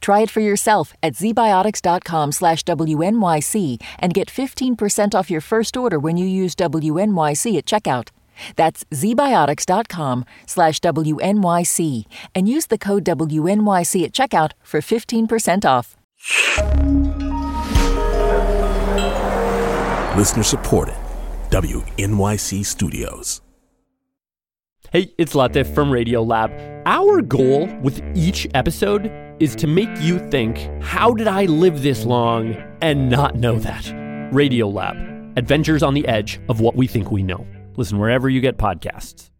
Try it for yourself at zbiotics.com slash WNYC and get 15% off your first order when you use WNYC at checkout. That's zbiotics.com slash WNYC and use the code WNYC at checkout for 15% off. Listener supported. WNYC Studios. Hey, it's Latif from Radiolab. Our goal with each episode is to make you think, how did I live this long and not know that? Radiolab, adventures on the edge of what we think we know. Listen wherever you get podcasts.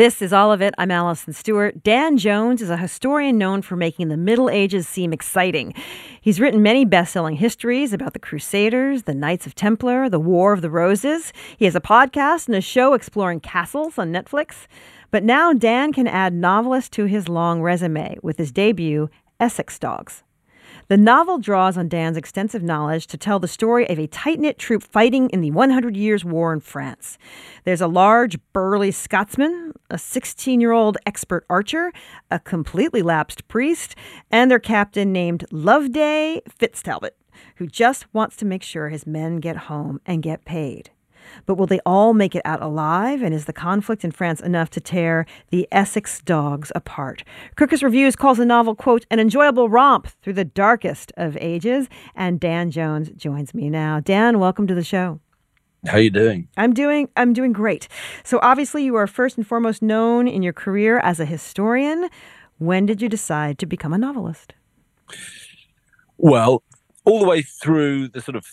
This is all of it. I'm Allison Stewart. Dan Jones is a historian known for making the Middle Ages seem exciting. He's written many best selling histories about the Crusaders, the Knights of Templar, the War of the Roses. He has a podcast and a show exploring castles on Netflix. But now Dan can add novelist to his long resume with his debut, Essex Dogs. The novel draws on Dan's extensive knowledge to tell the story of a tight knit troop fighting in the 100 Years' War in France. There's a large, burly Scotsman, a 16 year old expert archer, a completely lapsed priest, and their captain named Loveday Fitztalbot, who just wants to make sure his men get home and get paid. But will they all make it out alive? And is the conflict in France enough to tear the Essex dogs apart? Kirkus Reviews calls the novel, quote, an enjoyable romp through the darkest of ages. And Dan Jones joins me now. Dan, welcome to the show. How are you doing? I'm doing I'm doing great. So obviously you are first and foremost known in your career as a historian. When did you decide to become a novelist? Well, all the way through the sort of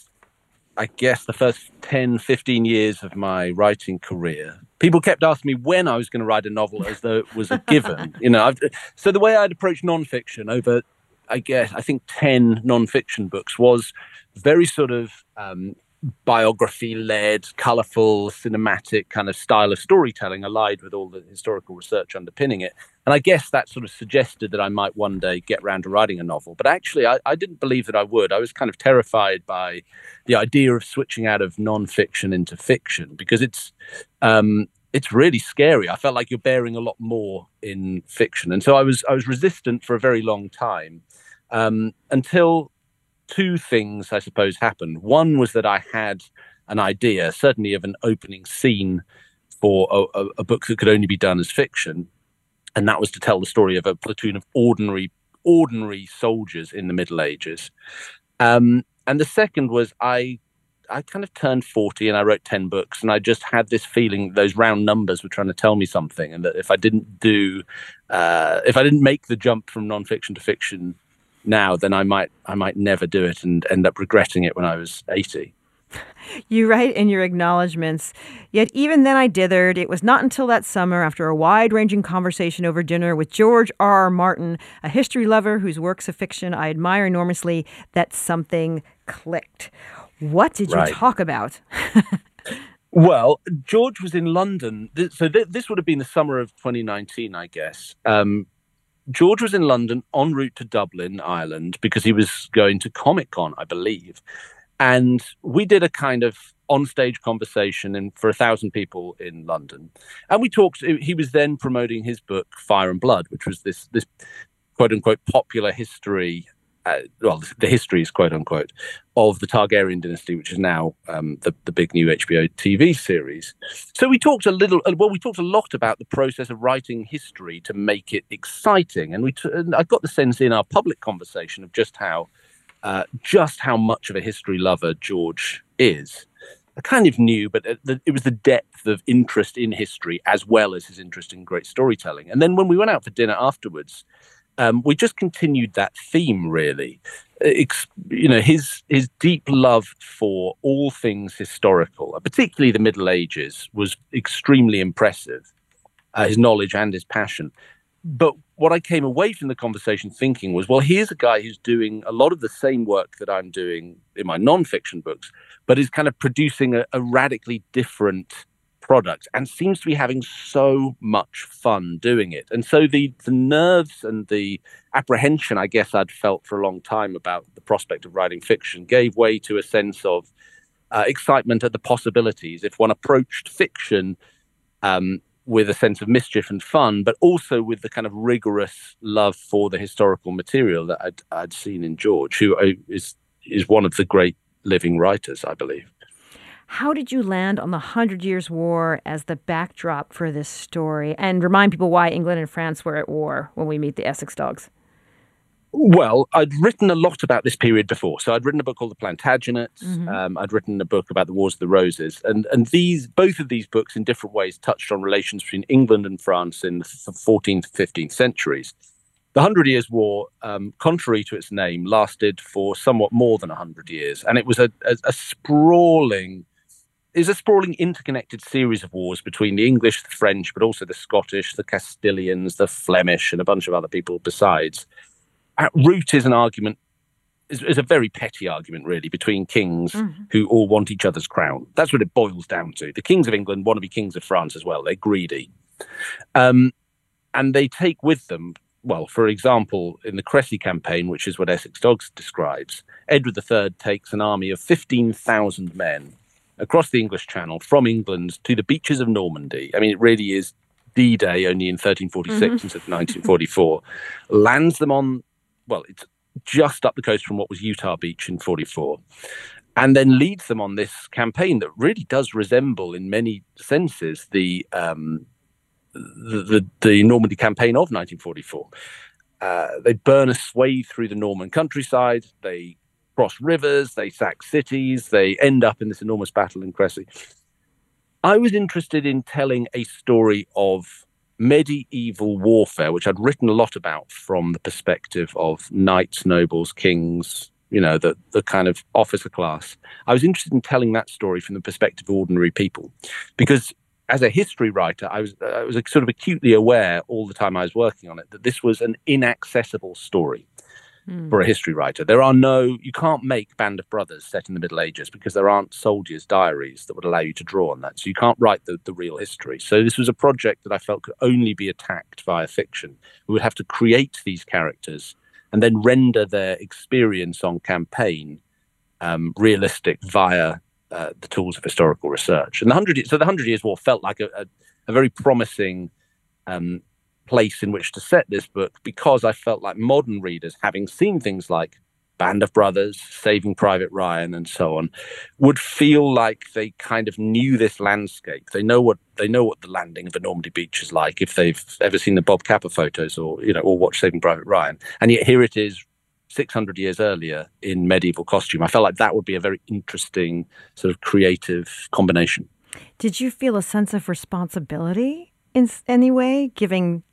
I guess the first 10, 15 years of my writing career, people kept asking me when I was going to write a novel as though it was a given. you know, I've, so the way I'd approach nonfiction over, I guess, I think 10 nonfiction books was very sort of um, biography led, colorful, cinematic kind of style of storytelling, allied with all the historical research underpinning it. And I guess that sort of suggested that I might one day get around to writing a novel. But actually, I, I didn't believe that I would. I was kind of terrified by the idea of switching out of nonfiction into fiction because it's. Um, it's really scary. I felt like you're bearing a lot more in fiction, and so I was I was resistant for a very long time um, until two things, I suppose, happened. One was that I had an idea, certainly of an opening scene for a, a, book that could only be done as fiction, and that was to tell the story of a platoon of ordinary ordinary soldiers in the Middle Ages. Um, and the second was I I kind of turned 40 and I wrote 10 books and I just had this feeling those round numbers were trying to tell me something and that if I didn't do uh, if I didn't make the jump from nonfiction to fiction now, then I might I might never do it and end up regretting it when I was 80. You write in your acknowledgments, yet even then I dithered. It was not until that summer, after a wide ranging conversation over dinner with George R. R. Martin, a history lover whose works of fiction I admire enormously, that something clicked. What did you right. talk about? well, George was in London. So this would have been the summer of 2019, I guess. Um, George was in London en route to Dublin, Ireland, because he was going to Comic Con, I believe. And we did a kind of on-stage conversation in, for a thousand people in London, and we talked. He was then promoting his book Fire and Blood, which was this this quote unquote popular history uh, well, the histories, quote unquote, of the Targaryen dynasty, which is now um, the, the big new HBO TV series. So we talked a little, uh, well, we talked a lot about the process of writing history to make it exciting, and we, t- and I got the sense in our public conversation of just how, uh, just how much of a history lover George is. I kind of knew, but it was the depth of interest in history as well as his interest in great storytelling. And then when we went out for dinner afterwards, um, we just continued that theme really. You know, his his deep love for all things historical, particularly the Middle Ages, was extremely impressive. Uh, his knowledge and his passion. but what I came away from the conversation thinking was, well, here's a guy who's doing a lot of the same work that I'm doing in my nonfiction books, but is kind of producing a, a radically different product and seems to be having so much fun doing it. And so the the nerves and the apprehension I guess I'd felt for a long time about the prospect of writing fiction gave way to a sense of uh, excitement at the possibilities. If one approached fiction um, with a sense of mischief and fun, but also with the kind of rigorous love for the historical material that I'd, I'd seen in George, who uh, is is one of the great living writers, I believe. How did you land on the Hundred Years' War as the backdrop for this story, and remind people why England and France were at war when we meet the Essex Dogs? Well, I'd written a lot about this period before. So I'd written a book called The Plantagenets. Mm-hmm. Um, I'd written a book about the Wars of the Roses, and and these both of these books, in different ways, touched on relations between England and France in the 14th, 15th centuries. The Hundred Years' War, um, contrary to its name, lasted for somewhat more than hundred years, and it was a, a, a sprawling is a sprawling interconnected series of wars between the English, the French, but also the Scottish, the Castilians, the Flemish, and a bunch of other people besides. At root is an argument is, is a very petty argument really between kings mm-hmm. who all want each other's crown. That's what it boils down to. The kings of england want to be kings of france as well. They're greedy. Um, and they take with them well for example in the Crecy campaign which is what essex dogs describes edward iii takes an army of 15000 men across the english channel from england to the beaches of normandy i mean it really is D-Day only in 1346 mm-hmm. instead of 1944, lands them on well, it's just up the coast from what was Utah Beach in 44, and then leads them on this campaign that really does resemble, in many senses, the um, the, the, the, Normandy campaign of 1944. Uh, they burn a swathe through the Norman countryside. They cross rivers. They sack cities. They end up in this enormous battle in Crecy. I was interested in telling a story of medieval warfare, which I'd written a lot about from the perspective of knights, nobles, kings, you know, the, the kind of officer class. I was interested in telling that story from the perspective of ordinary people because as a history writer, I was I was sort of acutely aware all the time I was working on it that this was an inaccessible story mm. for a history writer. There are no, you can't make Band of Brothers set in the Middle Ages because there aren't soldiers' diaries that would allow you to draw on that. So you can't write the, the real history. So this was a project that I felt could only be attacked via fiction. We would have to create these characters and then render their experience on campaign um, realistic via uh, the tools of historical research. And the hundred so the Hundred Years' War felt like a, a, a very promising um, place in which to set this book because I felt like modern readers, having seen things like Band of Brothers, Saving Private Ryan, and so on, would feel like they kind of knew this landscape. They know what they know what the landing of a Normandy beach is like if they've ever seen the Bob Capa photos or you know or watched Saving Private Ryan. And yet here it is 600 years earlier in medieval costume. I felt like that would be a very interesting sort of creative combination. Did you feel a sense of responsibility in any way, giving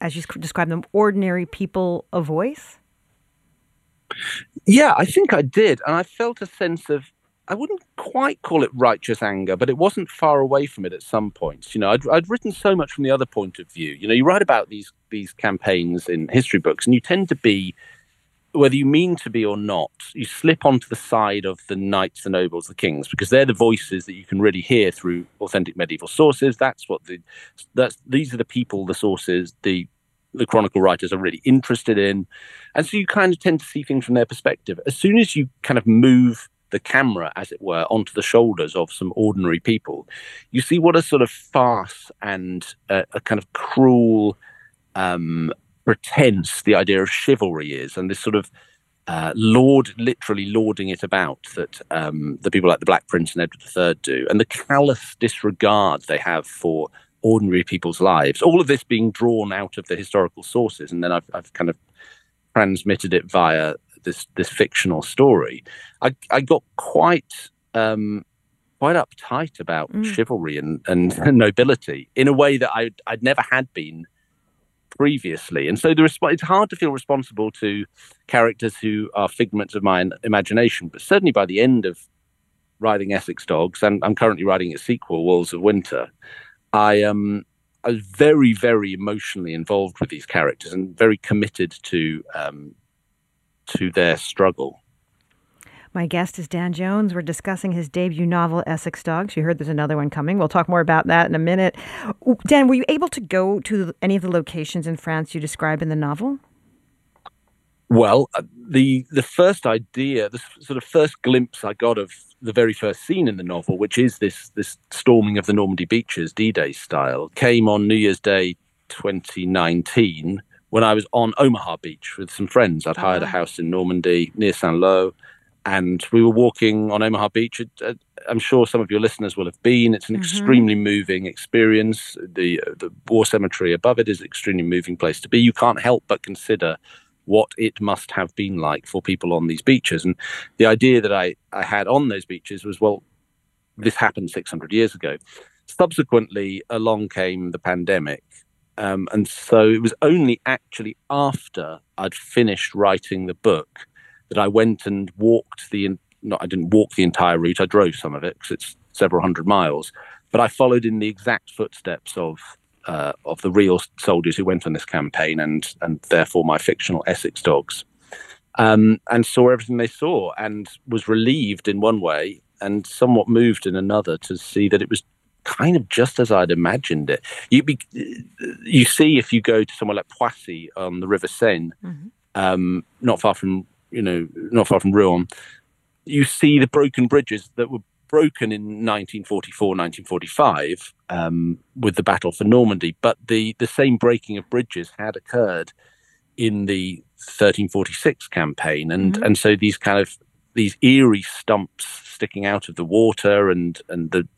as you describe them, ordinary people a voice? Yeah, I think I did. And I felt a sense of, I wouldn't quite call it righteous anger, but it wasn't far away from it at some points. You know, I'd, I'd written so much from the other point of view. You know, you write about these these campaigns in history books, and you tend to be, whether you mean to be or not, you slip onto the side of the knights, the nobles, the kings, because they're the voices that you can really hear through authentic medieval sources. That's what the that's these are the people, the sources, the the chronicle writers are really interested in. And so you kind of tend to see things from their perspective. As soon as you kind of move the camera, as it were, onto the shoulders of some ordinary people, you see what a sort of farce and a, a kind of cruel um, pretense the idea of chivalry is, and this sort of uh, lord, literally lording it about that um, the people like the Black Prince and Edward III do, and the callous disregard they have for ordinary people's lives. All of this being drawn out of the historical sources, and then I've, I've kind of transmitted it via this this fictional story. I, I got quite um, quite uptight about mm. chivalry and, and nobility in a way that I I'd never had been previously, and so the resp- it's hard to feel responsible to characters who are figments of my imagination. But certainly by the end of writing Essex Dogs, and I'm currently writing a sequel, Wolves of Winter. I um I was very, very emotionally involved with these characters and very committed to um, to their struggle. My guest is Dan Jones. We're discussing his debut novel, Essex Dogs. You heard there's another one coming. We'll talk more about that in a minute. Dan, were you able to go to any of the locations in France you describe in the novel? Well, uh, the the first idea, the sort of first glimpse I got of the very first scene in the novel, which is this this storming of the Normandy beaches, D-Day style, came on New Year's Day 2019 when I was on Omaha Beach with some friends. I'd hired a uh-huh. house in Normandy near Saint Lô, and we were walking on Omaha Beach. I'm sure some of your listeners will have been. It's an mm-hmm. extremely moving experience. The the war cemetery above it is an extremely moving place to be. You can't help but consider what it must have been like for people on these beaches. And the idea that I, I had on those beaches was, well, this happened 600 years ago. Subsequently, along came the pandemic. Um, and so it was only actually after I'd finished writing the book that I went and walked the, not, I didn't walk the entire route, I drove some of it because it's several hundred miles, but I followed in the exact footsteps of uh, of the real soldiers who went on this campaign, and and therefore my fictional Essex dogs, um, and saw everything they saw, and was relieved in one way, and somewhat moved in another to see that it was kind of just as I'd imagined it. You be, you see if you go to somewhere like Poissy on the River Seine, mm-hmm. um, not far from you know not far from Rouen, you see the broken bridges that were broken in 1944, 1945 um, with the battle for Normandy, but the, the same breaking of bridges had occurred in the 1346 campaign, and mm-hmm. and so these kind of these eerie stumps sticking out of the water, and and the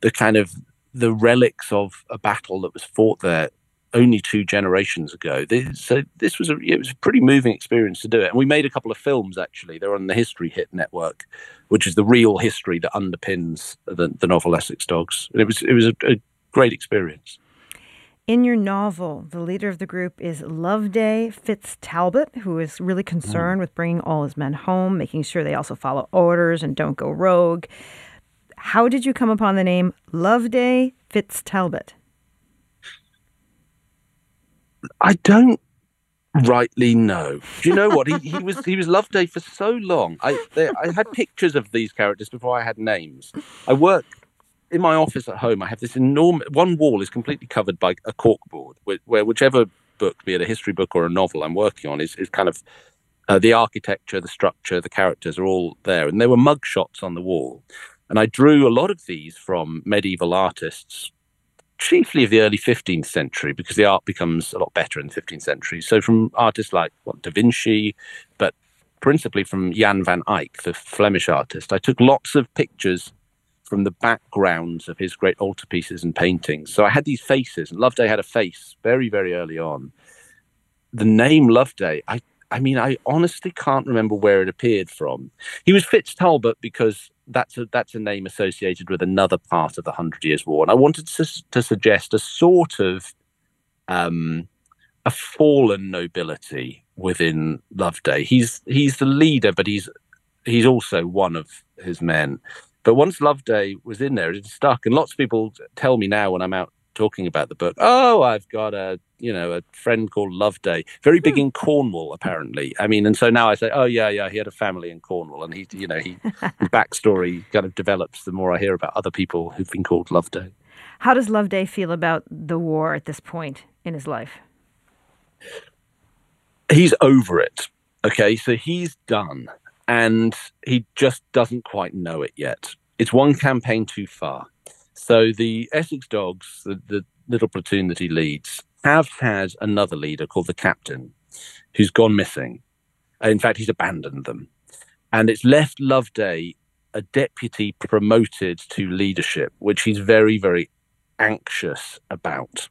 the kind of the relics of a battle that was fought there only two generations ago. This, so this was a it was a pretty moving experience to do it. And we made a couple of films actually. They're on the History Hit network, which is the real history that underpins the, the novel Essex Dogs. And it was it was a, a great experience. In your novel, the leader of the group is Loveday Fitz Talbot, who is really concerned mm. with bringing all his men home, making sure they also follow orders and don't go rogue. How did you come upon the name Loveday Fitz Talbot? I don't rightly know. Do you know what he, he was? He was Loveday for so long. I there, I had pictures of these characters before I had names. I work in my office at home. I have this enormous one wall is completely covered by a corkboard, where, where whichever book, be it a history book or a novel, I'm working on is is kind of uh, the architecture, the structure, the characters are all there, and there were mug shots on the wall. And I drew a lot of these from medieval artists chiefly of the early 15th century because the art becomes a lot better in the 15th century. So from artists like what, Da Vinci, but principally from Jan van Eyck, the Flemish artist, I took lots of pictures from the backgrounds of his great altarpieces and paintings. So I had these faces, and Loveday had a face very, very early on. The name Loveday, I I mean, I honestly can't remember where it appeared from. He was Fitz Talbot because that's a that's a name associated with another part of the Hundred Years' War, and I wanted to, to suggest a sort of um, a fallen nobility within Loveday. He's he's the leader, but he's he's also one of his men. But once Loveday was in there, it stuck, and lots of people tell me now when I'm out talking about the book. Oh, I've got a you know a friend called Loveday, very big hmm. in Cornwall apparently. I mean, and so now I say, oh yeah, yeah, he had a family in Cornwall, and he you know he his backstory kind of develops the more I hear about other people who've been called Loveday. How does Loveday feel about the war at this point in his life? He's over it. Okay, so he's done, and he just doesn't quite know it yet. It's one campaign too far so the Essex Dogs, the, the little platoon that he leads, have had another leader called the captain who's gone missing. In fact, he's abandoned them. And it's left Loveday a deputy promoted to leadership, which he's very, very anxious about.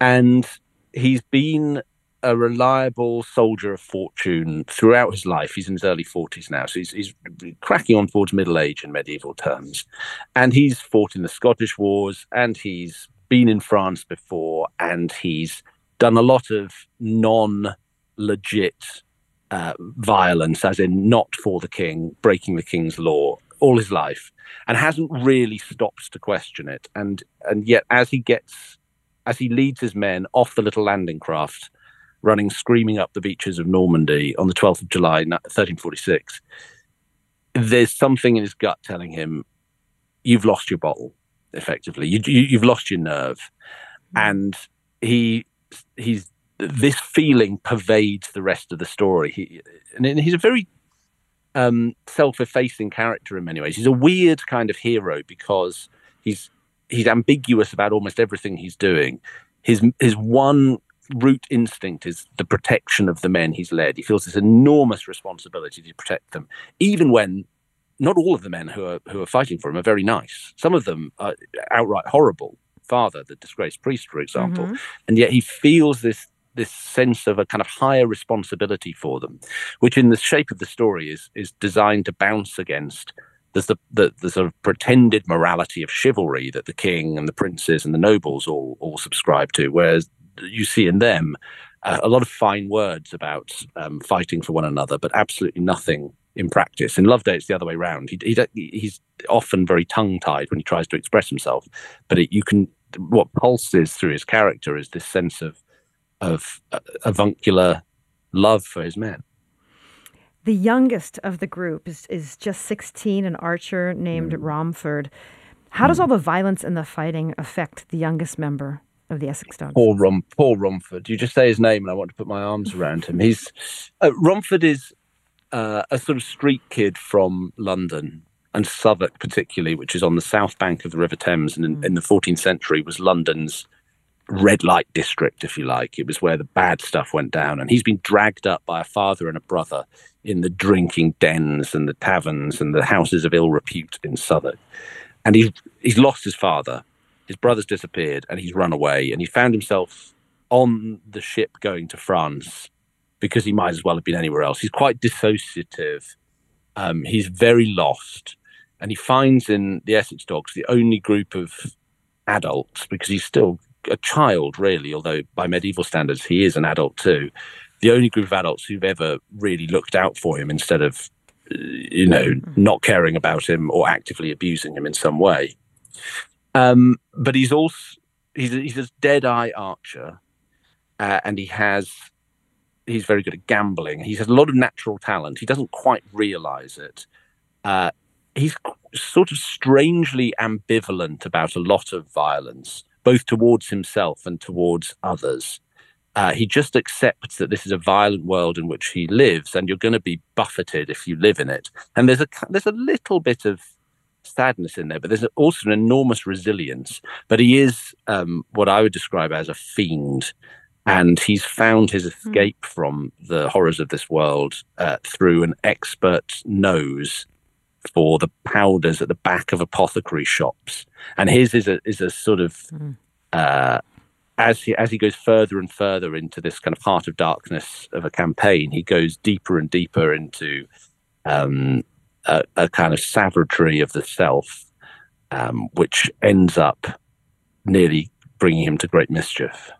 And he's been a reliable soldier of fortune throughout his life. He's in his early 40s now, so he's, he's cracking on towards middle age in medieval terms. And he's fought in the Scottish Wars, and he's been in France before, and he's done a lot of non legit uh, violence, as in not for the king, breaking the king's law, all his life and hasn't really stopped to question it. And and yet, as he gets, as he leads his men off the little landing craft, running screaming up the beaches of Normandy on the 12th of July, 1346, there's something in his gut telling him, "You've lost your bottle." Effectively, you, you have lost your nerve, hmm. and he he's this feeling pervades the rest of the story. He and he's a very um, self-effacing character in many ways. He's a weird kind of hero because he's he's ambiguous about almost everything he's doing. His his one root instinct is the protection of the men he's led. He feels this enormous responsibility to protect them, even when not all of the men who are who are fighting for him are very nice. Some of them are outright horrible. Father, the disgraced priest, for example, mm-hmm. and yet he feels this this sense of a kind of higher responsibility for them, which in the shape of the story is is designed to bounce against there's the, the, the sort of pretended morality of chivalry that the king and the princes and the nobles all all subscribe to, whereas you see in them uh, a lot of fine words about um, fighting for one another, but absolutely nothing in practice. In Loveday, it's the other way around. He, he, he's often very tongue tied when he tries to express himself, but it, you can what pulses through his character is this sense of of uh, avuncular love for his men. The youngest of the group is, is just 16, an archer named mm. Romford. How mm. does all the violence and the fighting affect the youngest member of the Essex Dogs? Poor, Rom, poor Romford. You just say his name and I want to put my arms around him. He's uh, Romford is uh, a sort of street kid from London and Southwark, particularly, which is on the south bank of the River Thames, and in, mm. in the 14th century was London's red light district, if you like. It was where the bad stuff went down. And he's been dragged up by a father and a brother in the drinking dens and the taverns and the houses of ill repute in Southwark. And he's, he's lost his father. His brother's disappeared and he's run away. And he found himself on the ship going to France because he might as well have been anywhere else. He's quite dissociative. Um, he's very lost. And he finds in the Essex Dogs the only group of adults because he's still a child, really, although by medieval standards he is an adult too. The only group of adults who've ever really looked out for him instead of, uh, you know, not caring about him or actively abusing him in some way. Um, but he's also he's a, he's a dead eye archer, uh, and he has he's very good at gambling. He has a lot of natural talent. He doesn't quite realize it. Uh, he's sort of strangely ambivalent about a lot of violence both towards himself and towards others. Uh, he just accepts that this is a violent world in which he lives, and you're going to be buffeted if you live in it. And there's a there's a little bit of sadness in there, but there's also an enormous resilience. But he is um, what I would describe as a fiend, and he's found his hmm. escape mm. from the horrors of this world uh, through an expert nose for the powders at the back of apothecary shops, and his is a is a sort of mm. uh, as he as he goes further and further into this kind of heart of darkness of a campaign, he goes deeper and deeper into um, a, a, kind of savagery of the self, um, which ends up nearly bringing him to great mischief.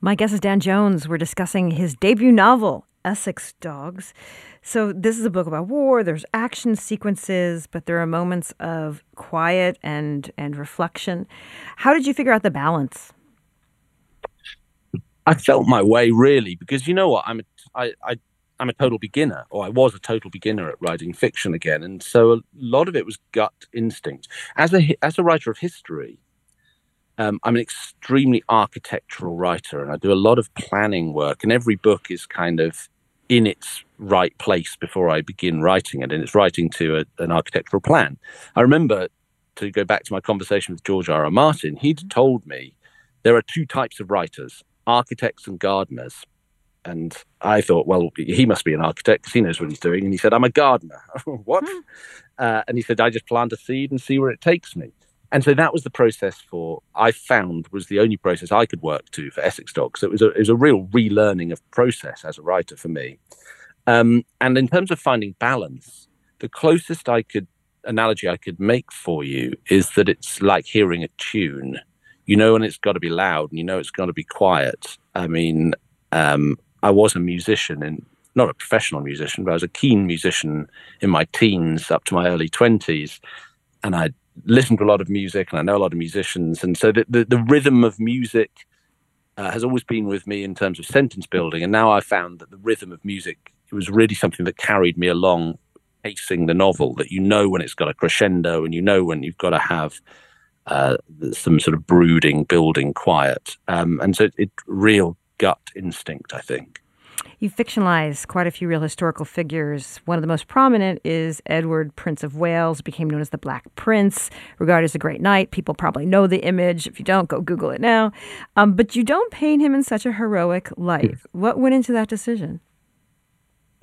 My guest is Dan Jones. We're discussing his debut novel, Essex Dogs. So, this is a book about war. There's action sequences, but there are moments of quiet and, and reflection. How did you figure out the balance? I felt my way really because you know what I'm a, I, I I'm a total beginner or I was a total beginner at writing fiction again and so a lot of it was gut instinct as a as a writer of history um, I'm an extremely architectural writer and I do a lot of planning work and every book is kind of in its right place before I begin writing it, and it's writing to a, an architectural plan. I remember to go back to my conversation with George R. R. Martin, he'd mm-hmm. told me there are two types of writers architects and gardeners. And I thought, well, he must be an architect because he knows what he's doing. And he said, I'm a gardener. what? Hmm. Uh, and he said, I just plant a seed and see where it takes me. And so that was the process for I found was the only process I could work to for Essex Dogs. So it was a it was a real relearning of process as a writer for me. Um, and in terms of finding balance, the closest I could analogy I could make for you is that it's like hearing a tune. You know when it's got to be loud, and you know it's got to be quiet. I mean, um, I was a musician and not a professional musician, but I was a keen musician in my teens up to my early 20s. And I listened to a lot of music and I know a lot of musicians. And so the, the, the rhythm of music uh, has always been with me in terms of sentence building. And now I've found that the rhythm of music it was really something that carried me along pacing the novel, that you know when it's got a crescendo and you know when you've got to have uh, some sort of brooding, building quiet. Um, and so it's real gut instinct, I think. You fictionalize quite a few real historical figures. One of the most prominent is Edward, Prince of Wales, became known as the Black Prince, regarded as a great knight. People probably know the image. If you don't, go Google it now. Um, but you don't paint him in such a heroic light. What went into that decision?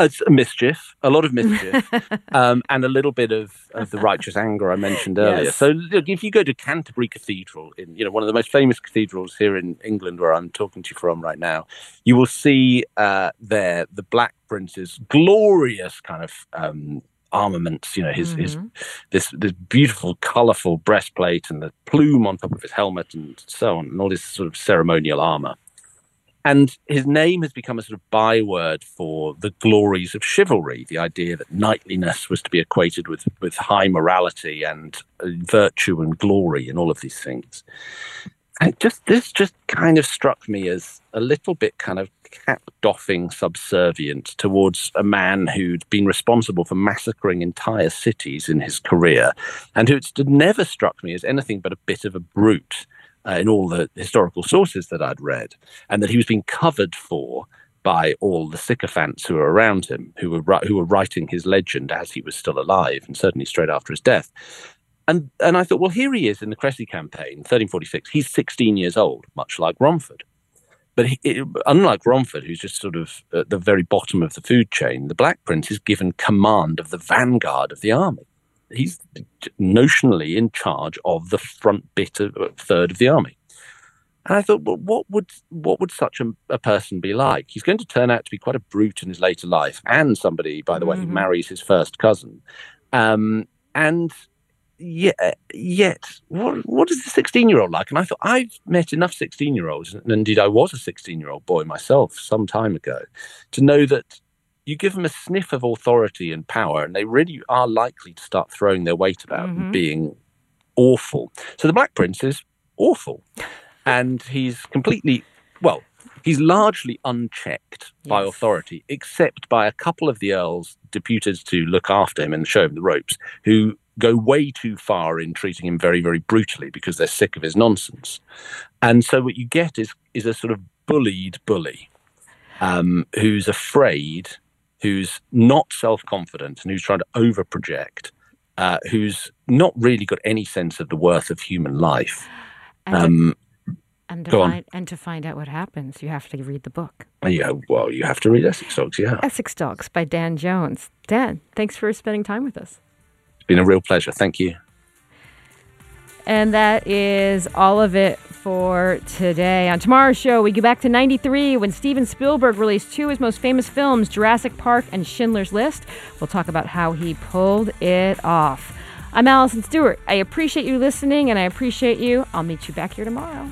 It's a mischief, a lot of mischief, um, and a little bit of, of the righteous anger I mentioned earlier. Yes. So, look, if you go to Canterbury Cathedral, in you know one of the most famous cathedrals here in England, where I'm talking to you from right now, you will see uh, there the Black Prince's glorious kind of um, armaments. You know, his his this this beautiful, colourful breastplate and the plume on top of his helmet, and so on, and all this sort of ceremonial armour. And his name has become a sort of byword for the glories of chivalry, the idea that knightliness was to be equated with, with high morality and uh, virtue and glory and all of these things. And just this just kind of struck me as a little bit kind of cap doffing subservient towards a man who'd been responsible for massacring entire cities in his career and who never struck me as anything but a bit of a brute uh, in all the historical sources that I'd read, and that he was being covered for by all the sycophants who were around him, who were who were writing his legend as he was still alive, and certainly straight after his death. And and I thought, well, here he is in the Crecy campaign, 1346. He's 16 years old, much like Romford. But he, it, unlike Romford, who's just sort of at the very bottom of the food chain, the Black Prince is given command of the vanguard of the army he's notionally in charge of the front bit of uh, third of the army. And I thought, well, what would what would such a, a, person be like? He's going to turn out to be quite a brute in his later life, and somebody, by the way, who Mm-hmm. marries his first cousin. Um, and yet, yet, what what is the sixteen year old like? And I thought I've met enough sixteen year olds, and indeed I was a sixteen year old boy myself some time ago, to know that you give them a sniff of authority and power, and they really are likely to start throwing their weight about and being awful. So the Black Prince is awful, and he's completely well. He's largely unchecked by authority, except by a couple of the earls deputed to look after him and show him the ropes, who go way too far in treating him very, very brutally because they're sick of his nonsense. And so what you get is is a sort of bullied bully um, who's afraid, who's not self confident, and who's trying to over project, uh, who's not really got any sense of the worth of human life. And, to, Um, and, to find, and to find out what happens, you have to read the book. go, well, you have to read Essex Dogs, yeah. Essex Dogs by Dan Jones. Dan, thanks for spending time with us. It's been a real pleasure. Thank you. And that is all of it for today. On tomorrow's show, we go back to 93 when Steven Spielberg released two of his most famous films, Jurassic Park and Schindler's List. We'll talk about how he pulled it off. I'm Allison Stewart. I appreciate you listening and I appreciate you. I'll meet you back here tomorrow.